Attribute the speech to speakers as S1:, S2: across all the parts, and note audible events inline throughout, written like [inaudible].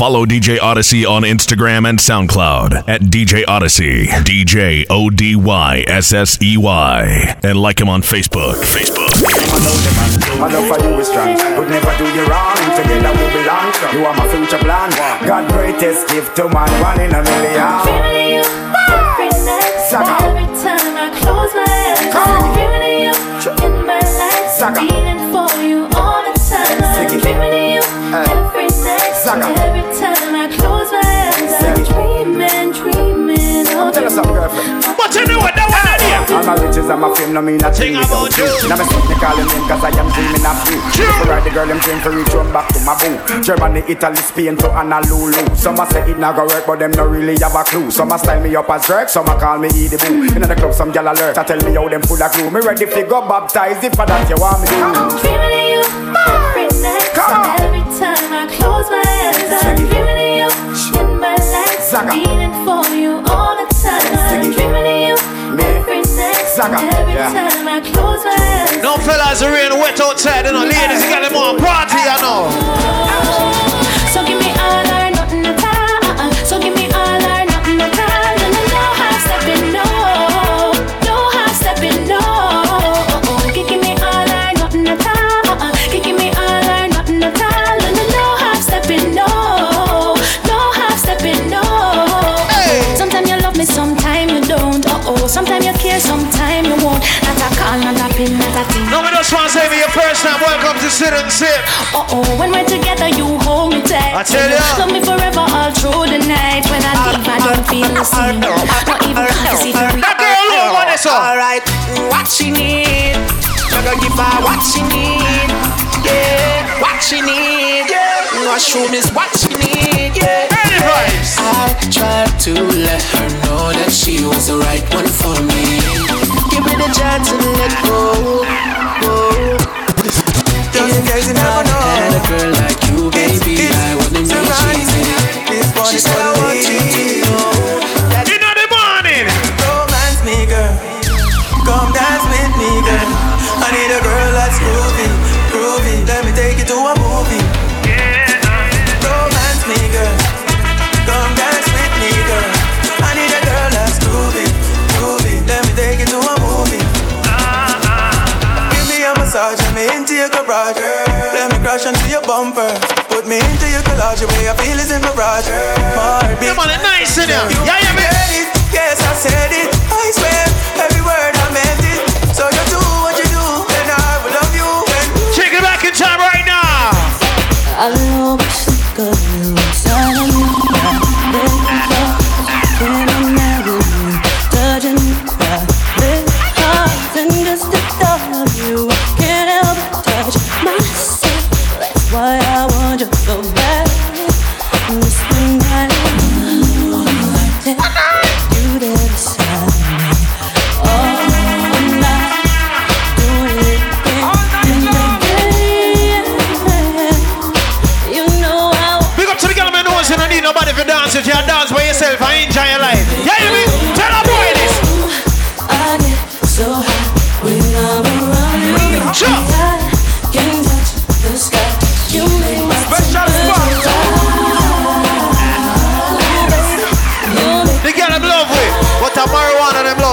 S1: Follow DJ Odyssey on Instagram and SoundCloud at DJ Odyssey, DJ O D Y S S E Y, and like him on Facebook. Facebook.
S2: My love for you is strong. Would never do you wrong. Together we belong. You are my future plan. God greatest gift to man, one in a million.
S3: Dreaming of you every night.
S2: Sucker.
S3: Every time I close my eyes.
S2: Come on.
S3: Dreaming of you in my life.
S2: Sucker.
S3: Feeling for you all the time. I'm
S2: Sing
S3: dreaming of you
S2: Hey.
S3: every night.
S2: Sucker.
S3: Every time I close my eyes.
S2: Sing
S3: I'm
S2: it.
S3: dreaming, dreaming of
S2: Tell us something, girlfriend.
S4: But you know what that one idea?
S2: All my riches and my fame, no mean a thing without
S4: about
S2: you.
S4: you.
S2: Now me sleep, me call your name cause I am dreaming of you. If ride the girl, them dream for reach one back to my boo. Germany, Italy, Spain to Honolulu. Some a say it not go work, but them no really have a clue. Some a style me up as Drake, some a call me Edie Boo. In the club, some gal alert, I tell me how them full of glue. Me ready fi go baptize if for that you want me to.
S3: I'm dreaming of you
S4: fellas, the rain wet outside, you know. Ladies, you got them on party, I know.
S3: No, me
S4: just want to say me your first time. Welcome to Sit and Sip.
S3: Uh oh, when we're together, you hold me tight.
S4: I tell ya.
S3: Love me forever all through the night. When I leave, I don't feel the same. Not even fantasy for real.
S4: That girl love on this song.
S5: Alright, what she need? I'm gonna give her what she need. Yeah, what she need. Yeah, mushroom is what she need. Yeah.
S4: Any vibes.
S5: I tried to let her know that she was the right one for me. Give me the chance to let go. go.
S6: In case you never know.
S5: Had a girl like you, baby, I wouldn't be cheating.
S6: This one
S5: She
S6: is
S5: said I want
S6: crash into your bumper. Put me into your collage, the way I feel is in. My beats
S4: Come on, a nice in there.
S6: you
S4: Yeah, yeah, me.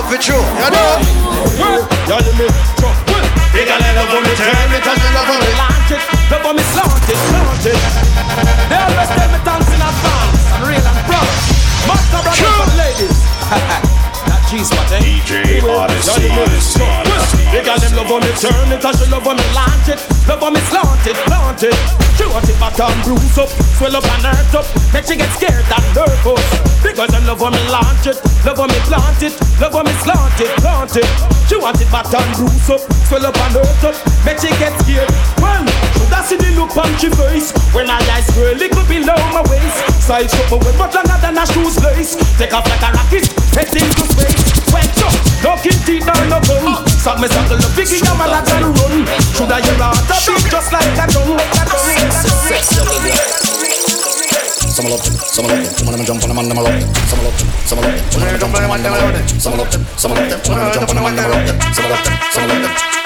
S4: For true. You know? The girl I love for me, turn me, touch me, love me.
S7: Launch it, love on me slant it. They always tell me thanks in advance, and real and proud. Master brother
S4: True.
S7: for ladies. [laughs] That G-spot, eh?
S1: DJ Odyssey.
S7: They got them love on me, turn it, touch it, love on me, launch it. Love on me, slant it, plant it. Shoot it back and bruise up, swell up and hurt up. Make she get scared and nervous. Because I love on me, launch it. Love on me, plant it. Love on me, slant it, plant it. She want it back and bruise up, swell up and hurt up. Make she get scared. Well, should I see the look on she face when I eyes girl little below my waist. Size up my waist, but longer than a shoes lace. Take off like a rocket, head into space. Went up, kid teeth nor no gun. Suck me suckle the biggie, I'm a and run. Should I hear out a beat just like a drum, like a drum, like a drum.
S8: Some love them, some love them. Some of them jump on them and them love them. Some love them, some love them. Some of them jump on them and them love them. Some love them, some love them. Some of them jump on them and them love them. Some love them, some love them.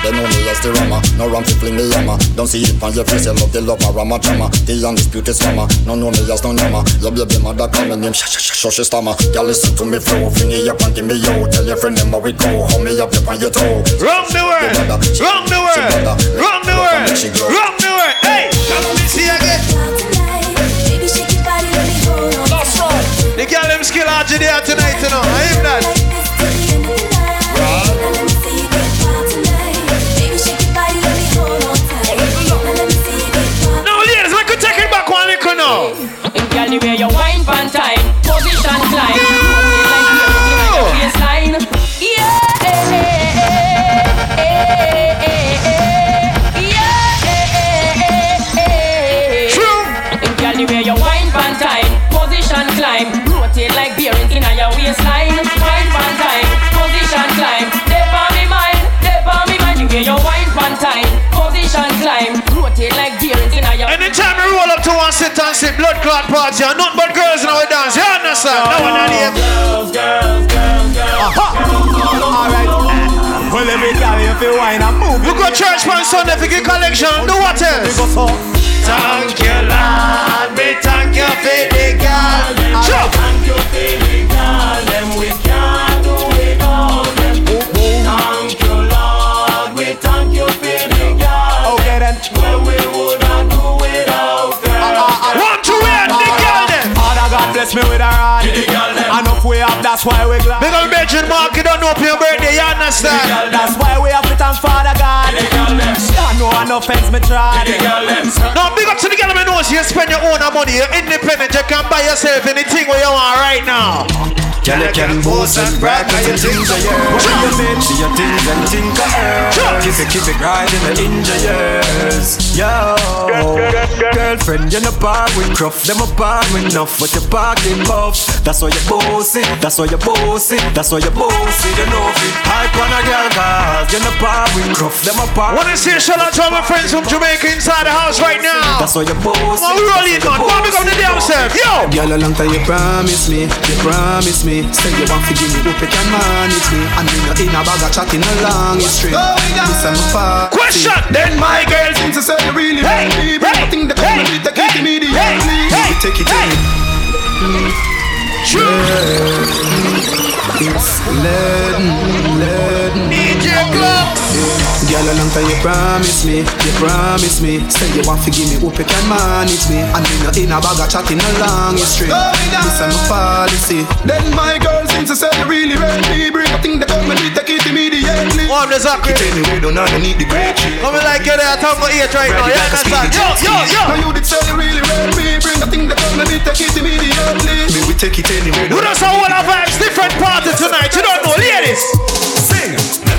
S8: They know me as the rammer. No ram to fling me hammer. Don't see it on your face, you love the love, my rama drama. The undisputed scammer. No know me as no yammer. Your baby mother call me name, shh shh shh shh stammer. Girl listen to me flow, fling it up and give me yo. Tell your friend them how we go, hold me up, up on your toe.
S9: Wrong the word, wrong the word, wrong the word, wrong the word. Hey, let me see again.
S10: Baby, shake your body, let me hold on.
S9: That's right. The girl them skill out there tonight, you know. I am that. Roll up to one sit and sit blood clot party, and nothing but girls in our dance. You understand? No one on here.
S11: Alright. Well, every girl you feel wine and move.
S9: We go church on Sunday for get collection. Do what
S11: We
S9: else?
S11: go so.
S9: Thank you, Lord. We thank you for the girl. Sure.
S11: Okay bless me with a rod. Enough we have, that's why we glad.
S9: Big old Benjamin Mark, you don't know for your birthday, you understand?
S11: That's why we have to thank Father God. I know I no offense me tried.
S9: Now, big up to the girl who knows you spend your own money, you're independent, you can buy yourself anything what you want right now.
S12: Girl, you can boast and brag cause your things are yours. When you make see your things and think of her. Keep it, keep it right in the ninja years. Yo, girlfriend, you're not part with gruff. Them apart with enough, but you're parking buff. That's why you're bossy, that's why you're bossy, that's why you're bossy. You know it. Hype on a girl cause you're not part with gruff. Them apart.
S9: Wanna say a shout out to all my friends from Jamaica inside the house right now.
S12: That's why you're bossy.
S9: Well, we roll it, man. Go on, big up the damn self. Yo!
S12: Girl, a long time you promise me, you promise me. Say you want to give me hope you can manage me. And me no in a bag of chatting a long history. This I'm a part.
S9: Question! Then my girl.
S12: Things to say you really
S9: Hey,
S12: want me.
S9: hey,
S12: Nothing that
S9: hey,
S12: come with it, take
S9: hey,
S12: it immediately.
S9: hey, hey,
S12: take it
S9: hey.
S12: in. It's leaden, leaden.
S9: DJ Clubs.
S12: Girl, a long time you promise me, you promise me. Say you want to give me hope you can manage me. And me no in a bag of chatting a long history. This I'm a policy. Then my girl seems to say you really ready. Bring a thing that come and we take it immediately.
S9: One is up.
S12: Tell me we don't need the great shit.
S9: Come like you're there, talk about eight right now. You understand? Yo, yo, yo.
S12: Now you did say you really ready me. Bring a thing that come and we take it immediately. Me we take it anyway.
S9: Who does all our vibes? Different party tonight. You don't know, ladies.
S12: Sing.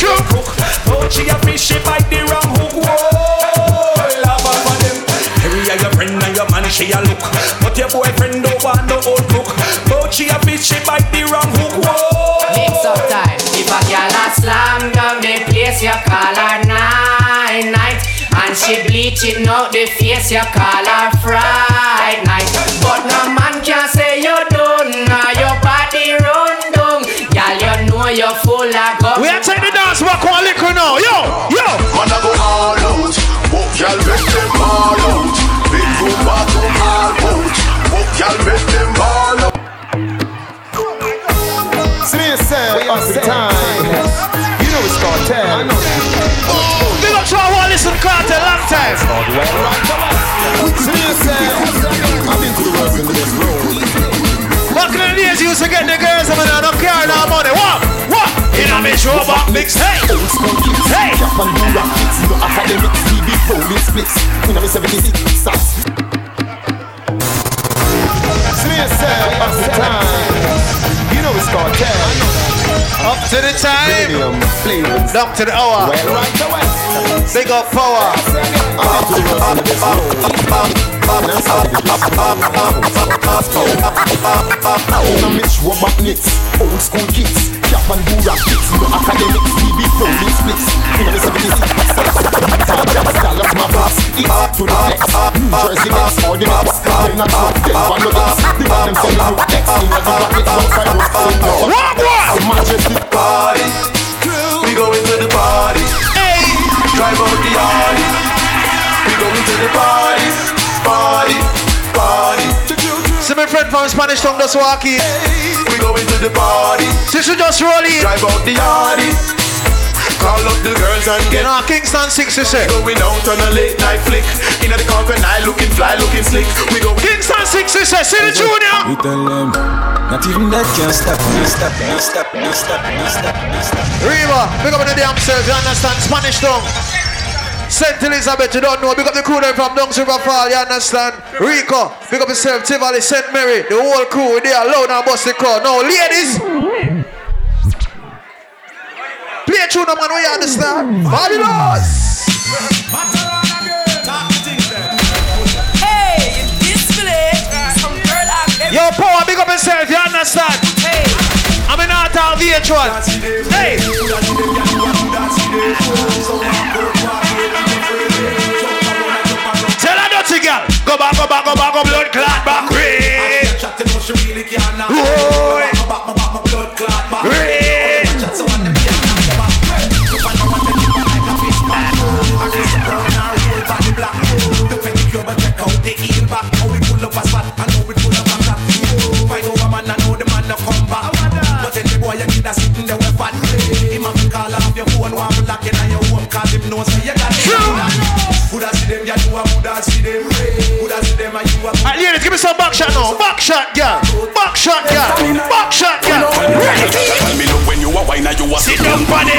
S11: She. Oh, bite the wrong hook. Whoa, love her for them. Baby, are your friend and your she a look. But your boyfriend don't want no old cook. But she a fish, she bite the wrong hook. Whoa.
S13: Mix up time. If a girl a slam down the place, you call her nine night. And she bleaching out the face, you call her fright night. But no man can say you done, now your body run down. Girl, you know you're full of gum.
S9: We are taking the dance back one liquor now. Yo, yo.
S14: Man, I go all out. Walk y'all make them all out. Boom, bottom all
S11: the time. You know it's cartel.
S9: Big up to our one listen cartel long time.
S11: Smith I've been to in best road.
S9: Back in used to get the girls and I don't care now money. What? What? In a metro back mix. Hey! Hey!
S11: Cap and do rap hits, no academics, TV rolling splits. In the 76 sats. Up the time. You know it's cartel.
S9: Up to the time. Down to the hour. Big up power.
S15: Mitch Robot Knits, old school kids, Cap and Dura kits, no academics, TV rolling splits. You know, listen to this, Dallas, my boss, east to the next. New Jersey next, or the I drop them, one of the one them send me next. In the rock, it's outside, what's going on?
S9: Walk, walk!
S15: Majestic
S5: party. We going to the party. Drive out the party. We going to the. Party. Party.
S9: See my friend from Spanish tongue just walk in.
S5: We going to the party.
S9: Sister just roll in.
S5: Drive out the party. Call up the girls and get
S9: No, Kingston 6 you say.
S5: Going out on a late night flick. In the conquer night, looking fly, looking slick. We go
S9: Kingston 6 you say. See the junior.
S12: We tell them, not even that can stop me, stop me, stop me, stop me, stop me, stop me.
S9: Riva, pick up the damn self, you understand? Spanish tongue. St. Elizabeth, you don't know. Pick up the crew there from Dunn's River Fall, you understand? Rico, pick up yourself, Tivoli, St. Mary, the whole crew, they are loud and bust the crowd. Now, ladies, play a tune, man, you understand? Fabulous!
S4: Hey, in this village, some girl have
S9: Yo, power, big up yourself, you understand? Hey, I'm in out of VH1. Hey! Go back, go back, go blood clot back, way. Alright, ah, ladies, give me some back shot now. Back shot, girl. Back shot, girl. Back shot, girl. Ready?
S16: Tell me look when you a wine and you a
S9: Sit down, buddy.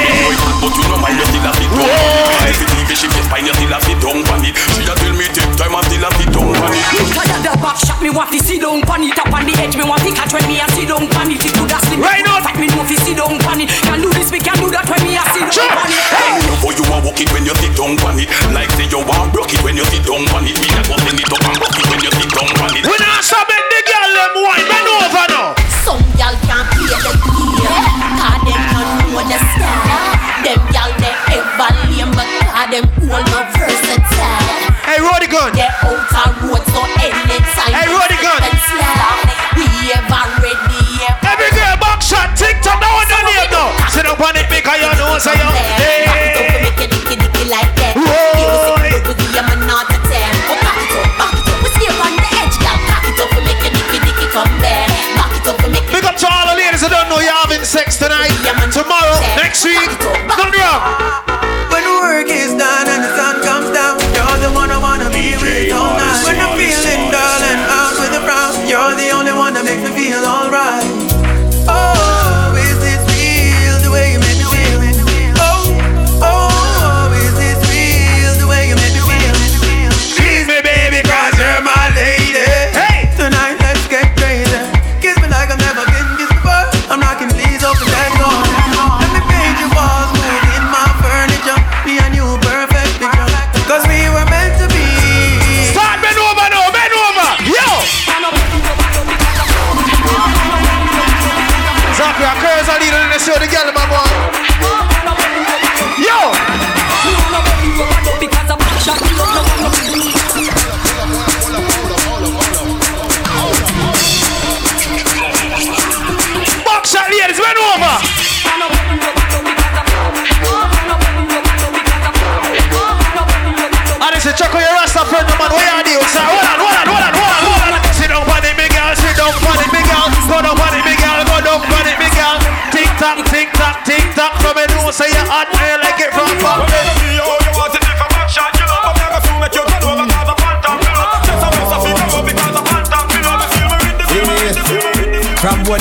S16: But you know mind you still a fit down If it. Leave she face fine you still a fit down pan it. She a tell me take time and still a fit down pan it.
S4: Tired the back shot, me want to sit down pan it. Up on the edge, me want to catch when me a sit down pan it. It could have slip.
S9: Right now.
S4: Fight me know fi sit down pan it. Can do this, me can do that when me a sit down pan it.
S16: Hey, you boy you a walk it when you sit down pan it? Like say you want broke it when you sit down pan
S9: week. Nothing wrong.
S5: When the work is done and the sun comes down, you're the one I wanna be with all night. When I'm feeling dull and out with a frown, you're the only one that makes me feel alright.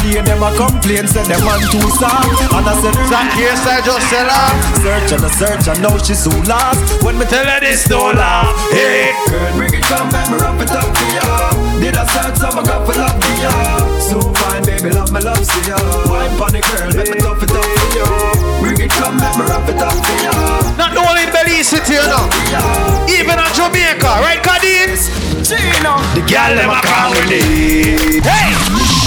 S12: From
S17: Nowadays them a complain, say them man too soft. And I said,
S9: Zach, yes, I just sell her.
S17: Search and a search and now she so lost. When me
S9: Tell her this don't laugh. Hey,
S17: Girl, bring it come back, me wrap it up for ya. Did I search some I got for love for ya? So fine, baby, love me love for ya. Wine pon the girl, let me tough it up for ya. Bring it come back, me wrap it up for ya.
S9: not only in Belize City, you know. Even in Jamaica, right, Kadeen?
S17: Gino,
S9: The girl them a call with it. Hey,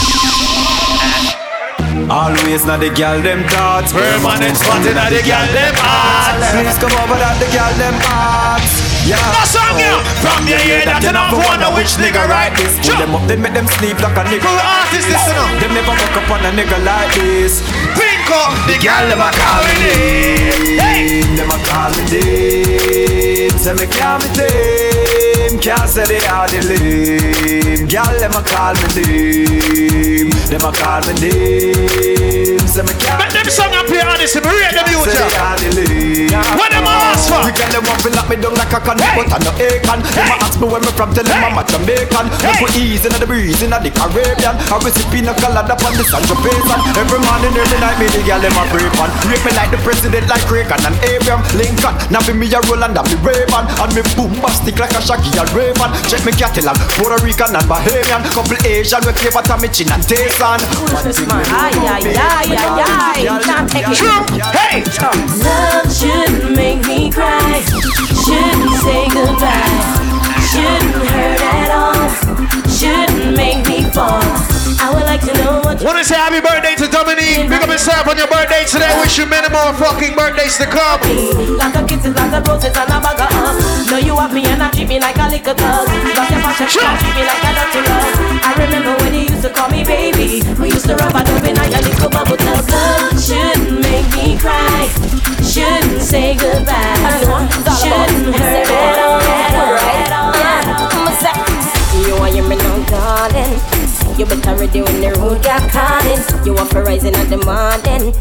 S17: Always not the girl them thoughts.
S9: Permanent spot in the girl them heart.
S17: Please come over that the girl them hearts. Yeah.
S9: No song, you. From your ear that you don't wonder which nigga right?
S17: this Pull them up, then make them sleep like a nigga.
S9: Who artist this, you know?
S17: Them never fuck up on a nigga like this.
S9: Pink up, the girl them a call it. Hey,
S17: Them a call me name Say me can't be tame Can't say they are the lame Girl, them a call me name Them a call me name Say me can't
S9: Let them song and play honest, and rate them youth,
S17: Say they are the lame
S9: What them a ask for?
S17: You get them want to lock me down like a can
S9: Hey.
S17: But I no acorn. Them a ask me where me from Tell them I'm a Jamaican. Me
S9: Hey.
S17: put ease in the breeze in the Caribbean. I was sipping a colada upon the San Basin Every morning, every night me the girl them a pray pan Rape me like the president like Reagan and Abraham Lincoln. Now be me a Roland and me Raven And me bombastic like a Shaggy and Raven Check me cattle and Puerto Rican and Bahamian Couple Asian we flavor Tommy Chin and.
S18: Can't take it.
S9: True. Hey,
S3: Love shouldn't make me cry. Shouldn't say goodbye. Shouldn't hurt at all. Shouldn't make me fall. I would like to know what
S9: wanna say happy birthday to Dominique. Big up yourself on your birthday today. Wish you many more fucking birthdays to come.
S18: Lots of kisses, lots of roses, and a bag of hugs. Know you have me and I treat me like a little thug. Lots of passion,
S9: Sure.
S18: treat me like a dirty love. I remember when you used to call me baby. We used to rub a dub in a your little bubble tub.
S3: love shouldn't make me cry. Shouldn't say goodbye. Shouldn't hurt at all. At all. At all. At all.
S18: You want your now, darling. You better ready when the road got calling. You want for rising at the morning.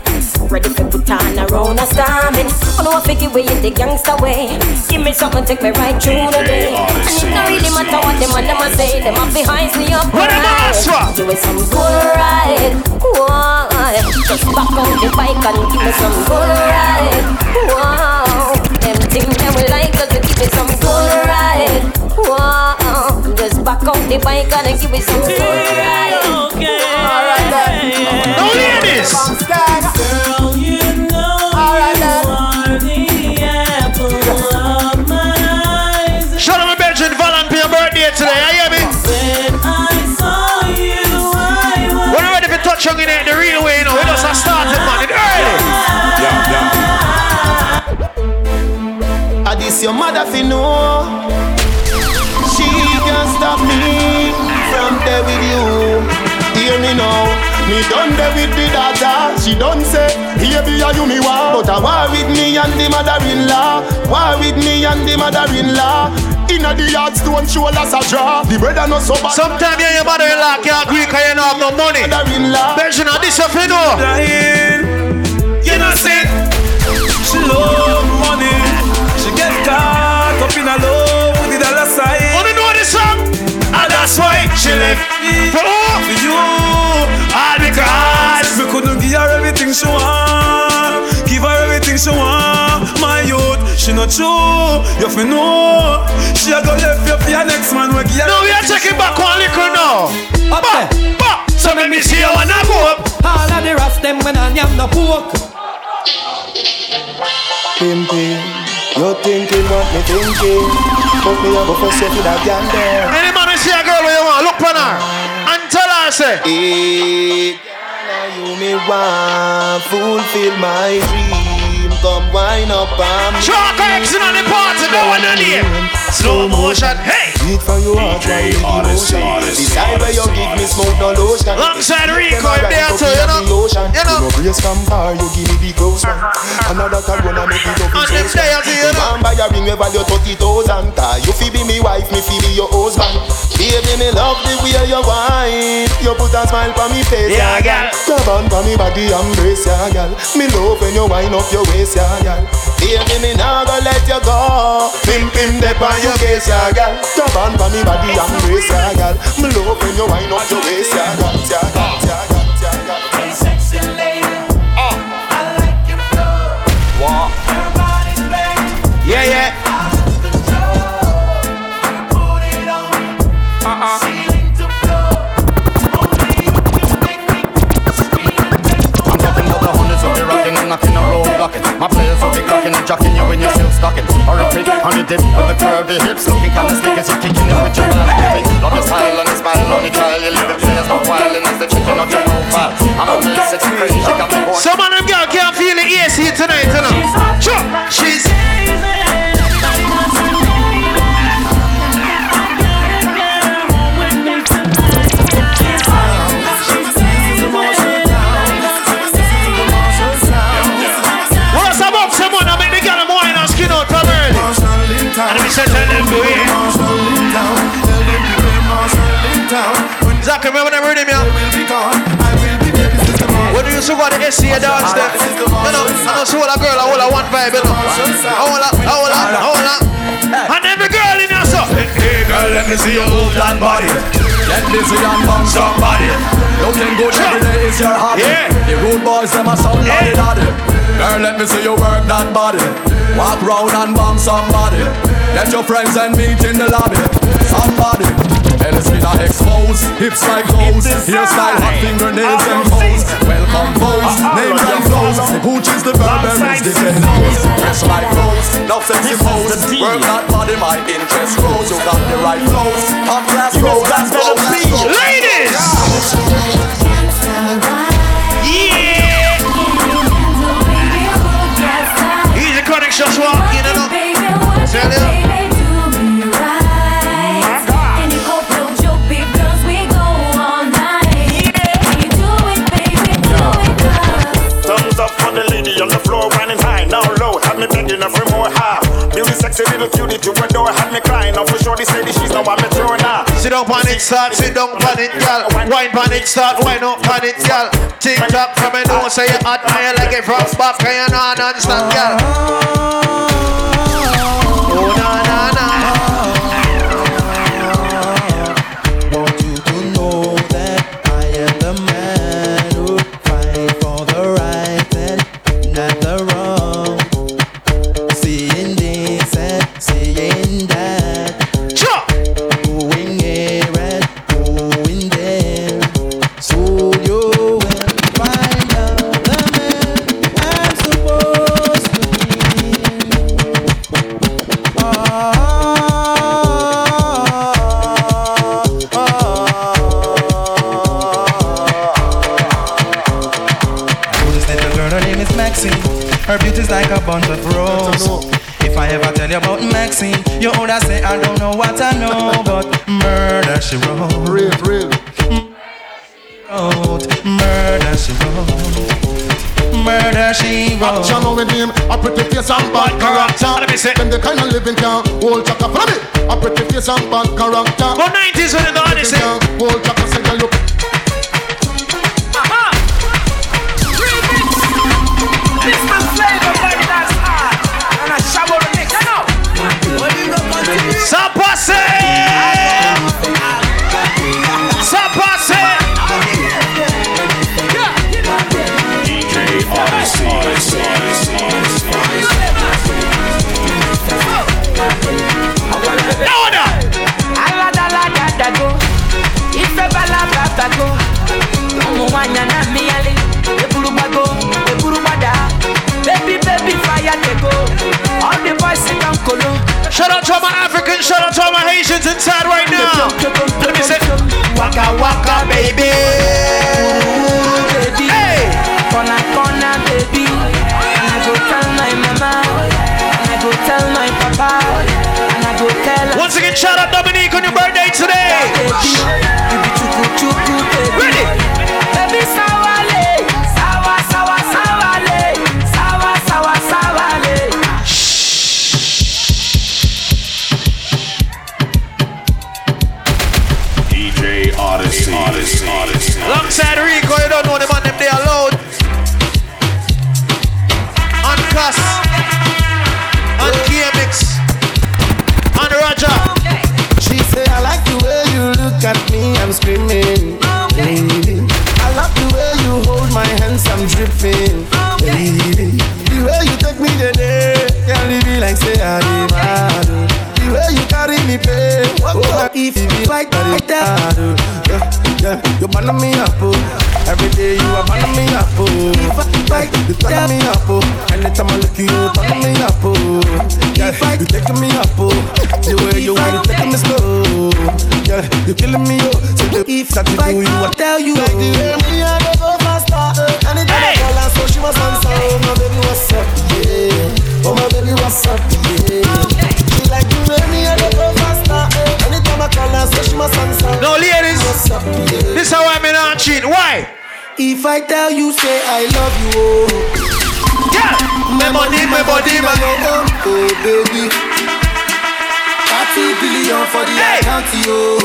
S18: Ready for put on a round of storming. I know I figure way in the gangster way. Give me something, take me right through the day. And it don't really matter what them and them a say. Them a behind me up.
S9: What them ask for?
S18: Give me some good ride. Why? Just back out the bike and give me some good ride. Wow. Them things that we like, cause you give me some good ride. Wow. Just back out the bike and give me some good ride. Alright then.
S9: No ladies.
S14: Girl, you
S9: your
S2: mother fi know. She can't stop me from there with you. Hear me now. Me done there with the daughter. She done say Baby are you me want But I war with me and the mother-in-law. War with me and the mother-in-law. Inna the yard stone shoulders a draw. The brother no so bad.
S9: Sometimes you and your mother-in-law can't agree because you don't have no money.
S2: Mother-in-law.
S9: Benjamin, this you fi know.
S7: You know, see, she in a love with the dollar sign.
S9: Wanna know this song? And that's why she left me for who?
S7: For you,
S9: All because
S7: me couldn't give her everything she want. Give her everything she want. My youth, she not true. You fi know. She a go left you for your next man. We give her
S9: No, we are
S7: everything
S9: taking back one liquor now.
S4: Up
S9: But,
S4: there.
S9: so let me see you wanna go up.
S4: All of the rest them when I am no pork.
S2: Pimpin' You thinking what me thinking But me a go for say to that girl there
S9: Any man will see a girl where you want, look on her. And tell her, say,
S2: Hey, girl, you me want fulfill my dream. Come wind up on me.
S9: Shark X in on the one on here. Slow motion, hey.
S2: Beat for your heart, right with emotion. Decide where you give me smoke, no lotion.
S9: Alongside Rico, if they are
S2: up
S9: you know. You know.
S2: You no brace from far, you give me the close one. Another and make it up
S9: And them they are you know.
S2: Man buy a ring, we value 30,000. Tie You fi be me wife, me fi be your husband. Baby, me love the way you whine. You put a smile on me face,
S9: Yeah,
S2: yeah,
S9: girl.
S2: Grab on for me body, embrace ya, girl. Me love when you wind up your waist, ya, girl. Baby, me nah go let you go. Pim pim de pa your case, ya gal Come on pa me body and brace, ya gal Me love when you wind up your waist, ya gal Ya gal, ya gal,
S8: ya gal Hey sexy
S2: Put it ah. I like your flow.
S8: Wow Your body's black Yeah, yeah. Uh-uh. I'm talking about the hundreds of the rocking and knocking road bucket. My players will be cocking and jocking you. On the dip with the curvy hips. Looking kinda slick as you're kicking it with your baby. Love your style and smile on the trial. You live it players no whiling as the chicken of your profile. I'm a real sexy crazy.
S9: Some of them girl can't feel the AC tonight, you know. When you used to go the SCA dance them, you know, I don't see what a girl, I hold a one vibe, you know. I hold a, I hold a, I hold a. And every girl in here, so.
S14: Hey girl, let me see you move that body. Let me see you bang somebody. Looking good every day is your hobby. The rude boys them a some lolly daddy. Girl, let me see you work that body. Walk round and bang somebody. Let your friends and meet in the lobby. Somebody. And it's been exposed, hips like those, hairstyle, hot fingernails and toes. Well composed, names and flows. Gucci's the Burberry's the Kendos. Dress like clothes, love sexy pose. Work that body, my interest grows. You got the right flows, top class flows. That's the beat.
S9: Ladies! Yeah! Easy connection, swap, you know. Tell you.
S19: Her for more high. Beauty, sexy little cutie to adore. Had me crying off for sure. They say that she's now I'm a throw now.
S9: Sit down on it, start, sit down on it, girl. Wine on it, start, wine up on it, girl. Tick tock from me nose, say you hot, man, like it from back, and you know non-stop, girl. Oh, na, na, na.
S12: You about Maxine, you would say I don't know what I know, but murder she wrote. Real, real. Wrote murder she wrote. Murder she wrote.
S15: Action with him, a pretty face and bad character. Them the kind of living can hold chaka. Follow me. A pretty face and bad character.
S9: Go 90s with the honesty.
S15: Hold chaka, say you look.
S20: Balababago, ọmọ wanya na miyale, eburubago, eburubada, baby baby fire dey go, all the boys sit down kolo.
S9: Shout out to all my Africans, shout out to all my Haitians inside right now. Let me say,
S20: waka waka baby, baby, hey, corner corner baby, and I go tell my mama, and I go tell my papa, and I go tell.
S9: Once again, shout out
S21: me up, oh. The way you want it, taking me slow. You killing me, oh. So the if
S12: that you do, you I tell you. Like the way uh, me, I go go faster. Uh, anytime hey. I call her, so she must answer. Oh my baby, what's up? Yeah. Oh my baby, what's up? Yeah. She like the way me, uh, I go go faster. Uh, anytime I call her, so she must answer.
S9: No, ladies,
S12: up, yeah.
S9: this how I'm in on cheat. Why?
S12: If I tell you, say I love you, oh.
S9: Yeah. My, my body, my body, my
S12: body, my oh, body, billion for the account, yo.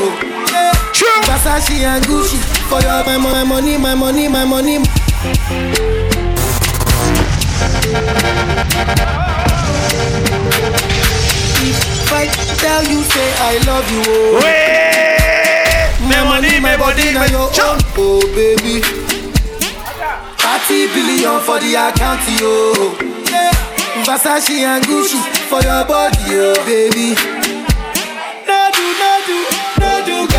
S12: Yeah.
S9: True.
S12: Versace and Gucci for your my, my money, my money, my money. If I tell you, say I love you, oh.
S9: Wait.
S12: My money, my body, now your own, oh baby. 30 billion for the account, yo. Yeah. Versace and Gucci for your body, oh baby.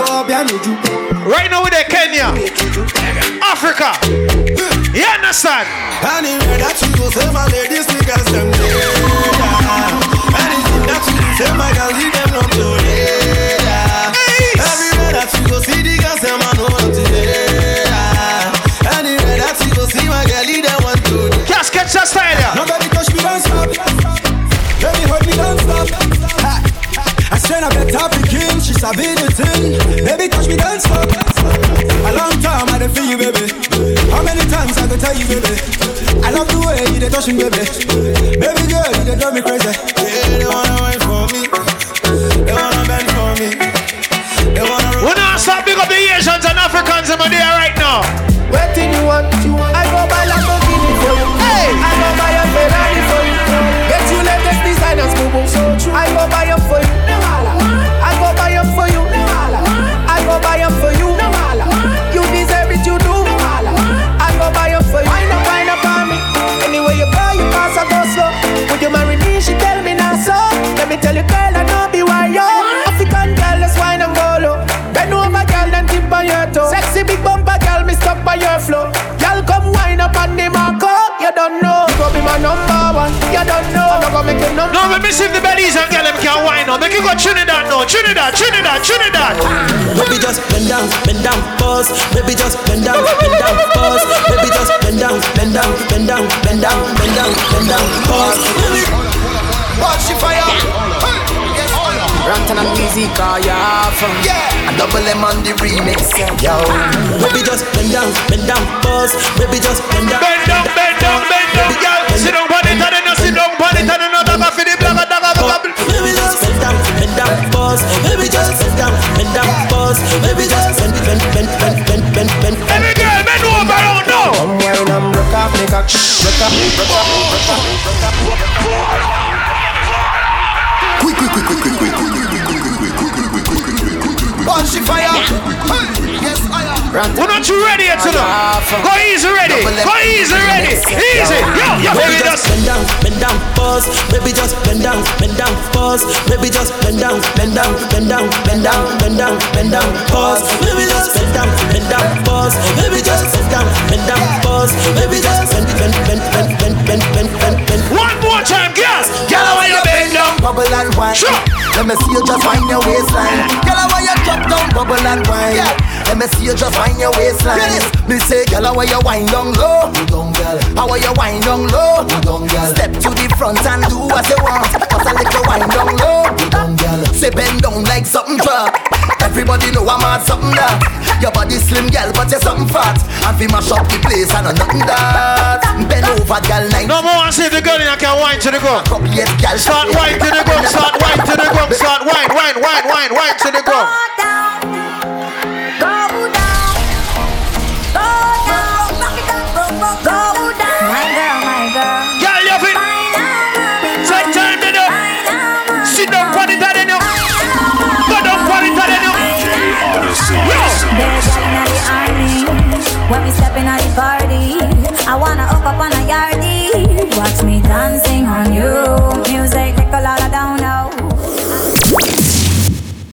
S9: Right now with the Kenya, Africa. You understand?
S12: Anywhere that you go, say my ladies, niggas them there. Anything that you do, say my girl, leave them not to there. Everywhere that you go, see the girls, them I know what to there. Anywhere that you go, see my girl, leave them want to.
S9: Just catch that style, yeah.
S12: Nobody touch me, don't stop. Baby, hold me, don't stop. I said I better be king, she sabi the thing. Baby, touch me, don't stop. A long time I done feel you, baby. How many times I can tell you, baby? I love the way you touch me, baby. Baby girl, you drive me crazy. Yeah, they wanna wait for me. They wanna bend for me. They wanna.
S9: We're not stop big up the Asians and Africans in there right now.
S12: Waiting you want,
S22: down, bend down, bend down, bend down, pause.
S12: Watch the fire.
S6: Rantan and music, oh yeah, from yeah. A double M on the remix, yo.
S22: baby just bend down, bend down, pause. Baby just bend down,
S9: Bend down, We're not you ready yet to know. Go easy ready. Go easy ready. Easy. Yo, yo,
S22: Baby
S9: baby,
S22: just
S9: just.
S22: bend down, bend down, pause. Baby just bend down, bend down, pause. Baby just bend down, bend down, bend down, bend down, bend down, bend down, pause. Baby just bend down, bend down, pause. Baby just bend down, bend down, pause. Baby just bend, bend, bend, bend, bend, bend, bend, bend, bend.
S9: One more time, girls. Girl, I want you bend down.
S12: Bubble and wine.
S9: Sure.
S12: Let me see you just wind your waistline. Girl, I want you drop down, bubble and wine. Let me see you just wind your waistline. Me say, girl, I want you wind down low. Down, girl. I want you wind down low. Down, girl. Step to the front and do what you want. But I like you wind down low. Down, girl. Say bend down like something drop. Everybody know I'm at something that. Your body slim, girl, but you're something fat. And we mash up the place and nothing that. Bend over, girl, nine.
S9: No more and see the girl in here can wine to the gum.
S12: Up girl.
S9: Start wine to the gum. [laughs] Start wine to the gum. Start wine, wine, wine, wine, wine to the gum.
S22: When we step in at the party, I wanna up up on a yardie. Watch me dancing on you.